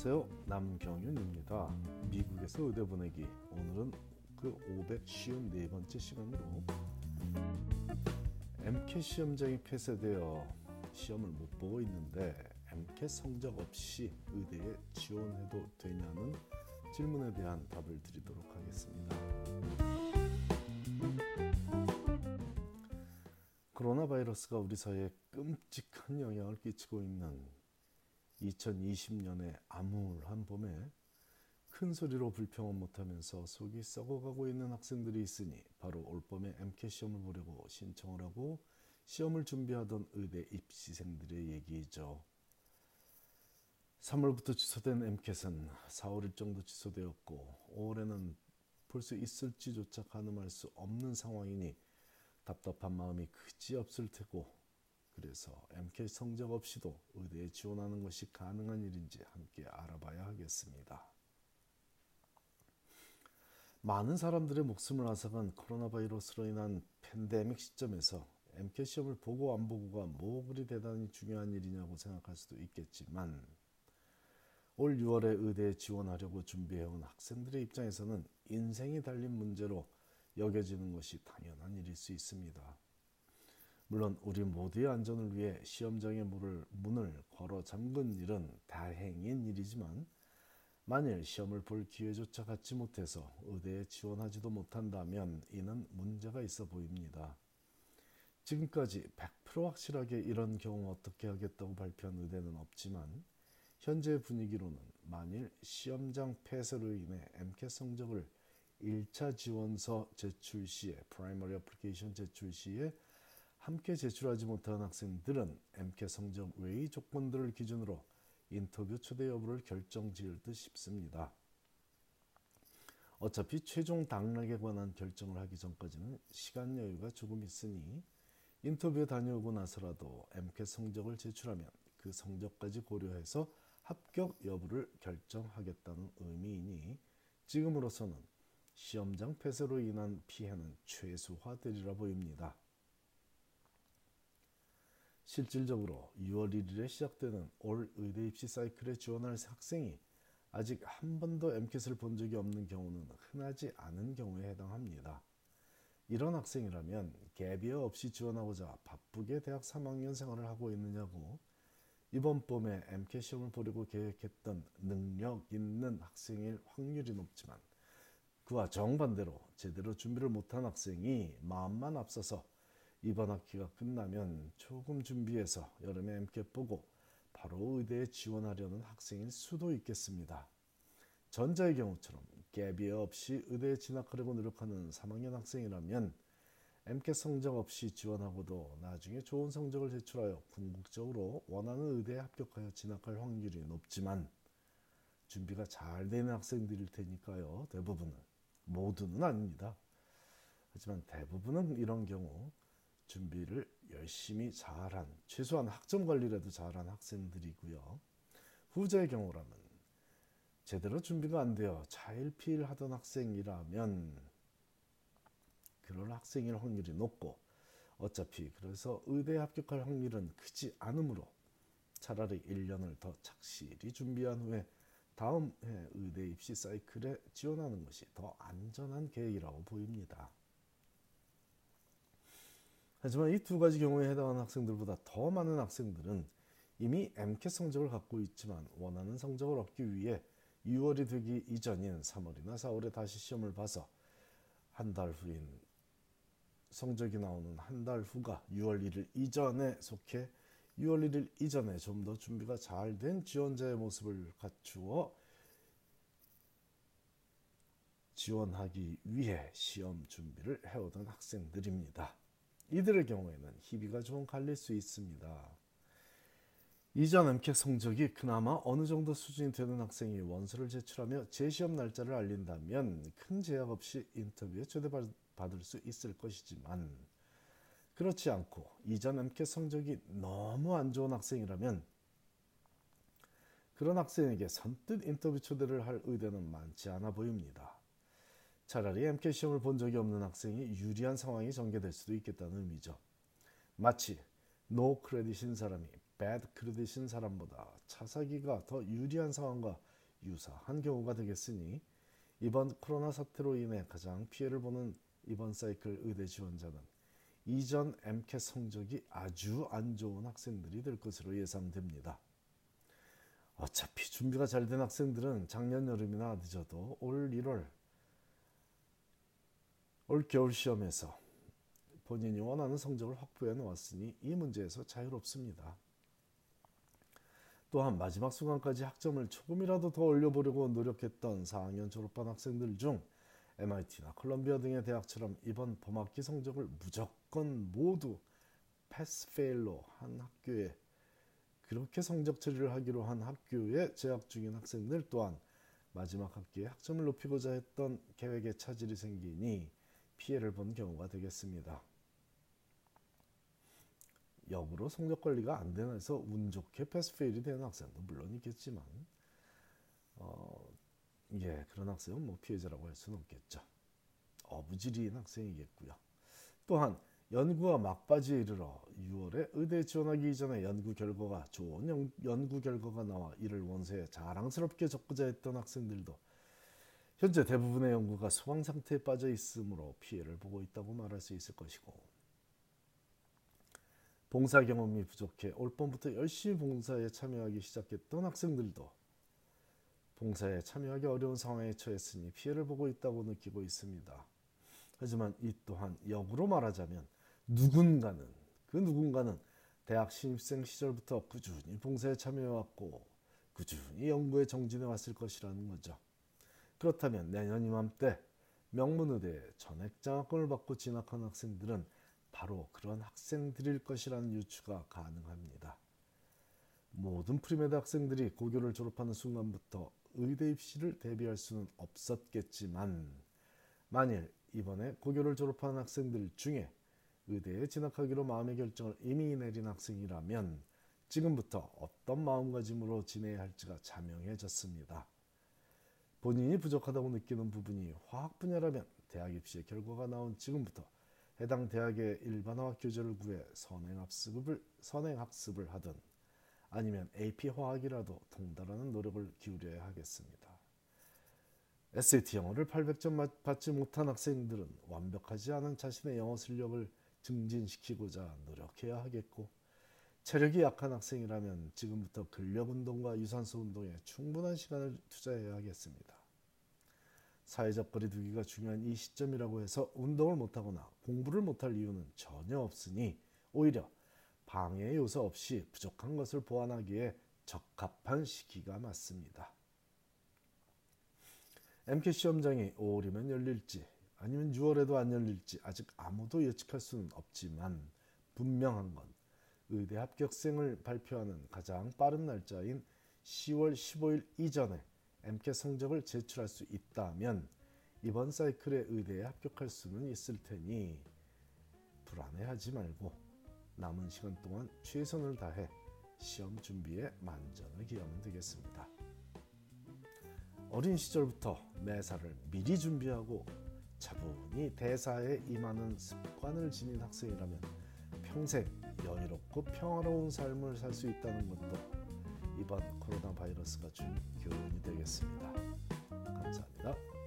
안녕하세요. 남경윤입니다. 미국에서 의대 보내기. 오늘은 그 554번째 시간으로 MCAT 시험장이 폐쇄되어 시험을 못 보고 있는데 MCAT 성적 없이 의대에 지원해도 되냐는 질문에 대한 답을 드리도록 하겠습니다. 코로나 바이러스가 우리 사회에 끔찍한 영향을 끼치고 있는 2020년의 암울한 봄에 큰 소리로 불평은 못하면서 속이 썩어가고 있는 학생들이 있으니 바로 올봄에 MCAT 시험을 보려고 신청을 하고 시험을 준비하던 의대 입시생들의 얘기죠. 3월부터 취소된 MCAT은 4, 5일 정도 취소되었고 5월에는 볼 수 있을지조차 가늠할 수 없는 상황이니 답답한 마음이 그지 없을 테고 그래서 MCAT 성적 없이도 의대에 지원하는 것이 가능한 일인지 함께 알아봐야 하겠습니다. 많은 사람들의 목숨을 앗아간 코로나 바이러스로 인한 팬데믹 시점에서 MCAT 시험을 보고 안 보고가 뭐 그리 대단히 중요한 일이냐고 생각할 수도 있겠지만 올 6월에 의대에 지원하려고 준비해온 학생들의 입장에서는 인생이 달린 문제로 여겨지는 것이 당연한 일일 수 있습니다. 물론 우리 모두의 안전을 위해 시험장의 문을, 문을 걸어 잠근 일은 다행인 일이지만 만일 시험을 볼 기회조차 갖지 못해서 의대에 지원하지도 못한다면 이는 문제가 있어 보입니다. 지금까지 100% 확실하게 이런 경우 어떻게 하겠다고 발표한 의대는 없지만 현재 분위기로는 만일 시험장 폐쇄로 인해 MCAT 성적을 1차 지원서 제출 시에 primary application 제출 시에 함께 제출하지 못한 학생들은 MCAT 성적 외의 조건들을 기준으로 인터뷰 초대 여부를 결정 지을 듯 싶습니다. 어차피 최종 당락에 관한 결정을 하기 전까지는 시간 여유가 조금 있으니 인터뷰에 다녀오고 나서라도 MCAT 성적을 제출하면 그 성적까지 고려해서 합격 여부를 결정하겠다는 의미이니 지금으로서는 시험장 폐쇄로 인한 피해는 최소화되리라 보입니다. 실질적으로 6월 1일에 시작되는 올 의대 입시 사이클에 지원할 학생이 아직 한 번도 MCAT을 본 적이 없는 경우는 흔하지 않은 경우에 해당합니다. 이런 학생이라면 갭이어 없이 지원하고자 바쁘게 대학 3학년 생활을 하고 있느냐고 이번 봄에 MCAT 시험을 보려고 계획했던 능력 있는 학생일 확률이 높지만 그와 정반대로 제대로 준비를 못한 학생이 마음만 앞서서 이번 학기가 끝나면 조금 준비해서 여름에 MCAT 보고 바로 의대에 지원하려는 학생일 수도 있겠습니다. 전자의 경우처럼 갭이 없이 의대에 진학하려고 노력하는 3학년 학생이라면 MCAT 성적 없이 지원하고도 나중에 좋은 성적을 제출하여 궁극적으로 원하는 의대에 합격하여 진학할 확률이 높지만 준비가 잘 되는 학생들일 테니까요. 대부분은 모두는 아닙니다. 하지만 대부분은 이런 경우 준비를 열심히 잘한 최소한 학점 관리라도 잘한 학생들이고요. 후자의 경우라면 제대로 준비가 안 되어 자일피일 하던 학생이라면 그런 학생일 확률이 높고 어차피 그래서 의대에 합격할 확률은 크지 않으므로 차라리 1년을 더 착실히 준비한 후에 다음 해 의대 입시 사이클에 지원하는 것이 더 안전한 계획이라고 보입니다. 하지만 이 두 가지 경우에 해당하는 학생들보다 더 많은 학생들은 이미 MCAT 성적을 갖고 있지만 원하는 성적을 얻기 위해 6월이 되기 이전인 3월이나 4월에 다시 시험을 봐서 한 달 후인 성적이 나오는 한 달 후가 6월 1일 이전에 속해 6월 1일 이전에 좀 더 준비가 잘 된 지원자의 모습을 갖추어 지원하기 위해 시험 준비를 해오던 학생들입니다. 이들의 경우에는 희비가 좀 갈릴 수 있습니다. 이전 MCAT 성적이 그나마 어느 정도 수준이 되는 학생이 원서를 제출하며 재시험 날짜를 알린다면 큰 제약 없이 인터뷰에 초대받을 수 있을 것이지만 그렇지 않고 이전 MCAT 성적이 너무 안 좋은 학생이라면 그런 학생에게 선뜻 인터뷰 초대를 할 의대는 많지 않아 보입니다. 차라리 MCAT 시험을 본 적이 없는 학생이 유리한 상황이 전개될 수도 있겠다는 의미죠. 마치 no credit인 사람이 bad credit인 사람보다 차 사기가 더 유리한 상황과 유사한 경우가 되겠으니 이번 코로나 사태로 인해 가장 피해를 보는 이번 사이클 의대 지원자는 이전 MCAT 성적이 아주 안 좋은 학생들이 될 것으로 예상됩니다. 어차피 준비가 잘 된 학생들은 작년 여름이나 늦어도 올 1월 올 겨울 시험에서 본인이 원하는 성적을 확보해 놓았으니 이 문제에서 자유롭습니다. 또한 마지막 순간까지 학점을 조금이라도 더 올려보려고 노력했던 4학년 졸업반 학생들 중 MIT나 컬럼비아 등의 대학처럼 이번 봄학기 성적을 무조건 모두 pass fail로 한 학교에 그렇게 성적 처리를 하기로 한 학교에 재학 중인 학생들 또한 마지막 학기에 학점을 높이고자 했던 계획에 차질이 생기니 피해를 본 경우가 되겠습니다. 역으로 성적 관리가 안 되면서 운 좋게 pass fail이 되는 학생도 물론 있겠지만 어, 예 그런 학생은 뭐 피해자라고 할 수는 없겠죠. 어부지리인 학생이겠고요. 또한 연구가 막바지에 이르러 6월에 의대 지원하기 이전에 연구 결과가 좋은 연, 연구 결과가 나와 이를 원서에 자랑스럽게 적고자 했던 학생들도 현재 대부분의 연구가 소강 상태에 빠져 있으므로 피해를 보고 있다고 말할 수 있을 것이고 봉사 경험이 부족해 올 봄부터 열심히 봉사에 참여하기 시작했던 학생들도 봉사에 참여하기 어려운 상황에 처했으니 피해를 보고 있다고 느끼고 있습니다. 하지만 이 또한 역으로 말하자면 누군가는 그 누군가는 대학 신입생 시절부터 꾸준히 봉사에 참여해왔고 꾸준히 연구에 정진해 왔을 것이라는 거죠. 그렇다면 내년 이맘때 명문의대에 전액장학금을 받고 진학한 학생들은 바로 그런 학생들일 것이라는 유추가 가능합니다. 모든 premed 학생들이 고교를 졸업하는 순간부터 의대 입시를 대비할 수는 없었겠지만 만일 이번에 고교를 졸업하는 학생들 중에 의대에 진학하기로 마음의 결정을 이미 내린 학생이라면 지금부터 어떤 마음가짐으로 지내야 할지가 자명해졌습니다. 본인이 부족하다고 느끼는 부분이 화학 분야라면 대학 입시의 결과가 나온 지금부터 해당 대학의 일반화학 교재를 구해 선행 학습을 선행 학습을 하든 아니면 AP 화학이라도 통달하는 노력을 기울여야 하겠습니다. SAT 영어를 800점 받지 못한 학생들은 완벽하지 않은 자신의 영어 실력을 증진시키고자 노력해야 하겠고 체력이 약한 학생이라면 지금부터 근력 운동과 유산소 운동에 충분한 시간을 투자해야 하겠습니다. 사회적 거리두기가 중요한 이 시점이라고 해서 운동을 못하거나 공부를 못할 이유는 전혀 없으니 오히려 방해 요소 없이 부족한 것을 보완하기에 적합한 시기가 맞습니다. MK 시험장이 5월이면 열릴지 아니면 6월에도 안 열릴지 아직 아무도 예측할 수는 없지만 분명한 건 의대 합격생을 발표하는 가장 빠른 날짜인 10월 15일 이전에 MCAT 성적을 제출할 수 있다면 이번 사이클의 의대에 합격할 수는 있을 테니 불안해하지 말고 남은 시간 동안 최선을 다해 시험 준비에 만전을 기하면 되겠습니다. 어린 시절부터 매사를 미리 준비하고 차분히 대사에 임하는 습관을 지닌 학생이라면 평생 여유롭고 평화로운 삶을 살 수 있다는 것도 이번 코로나 바이러스가 준 교훈이 되겠습니다. 감사합니다.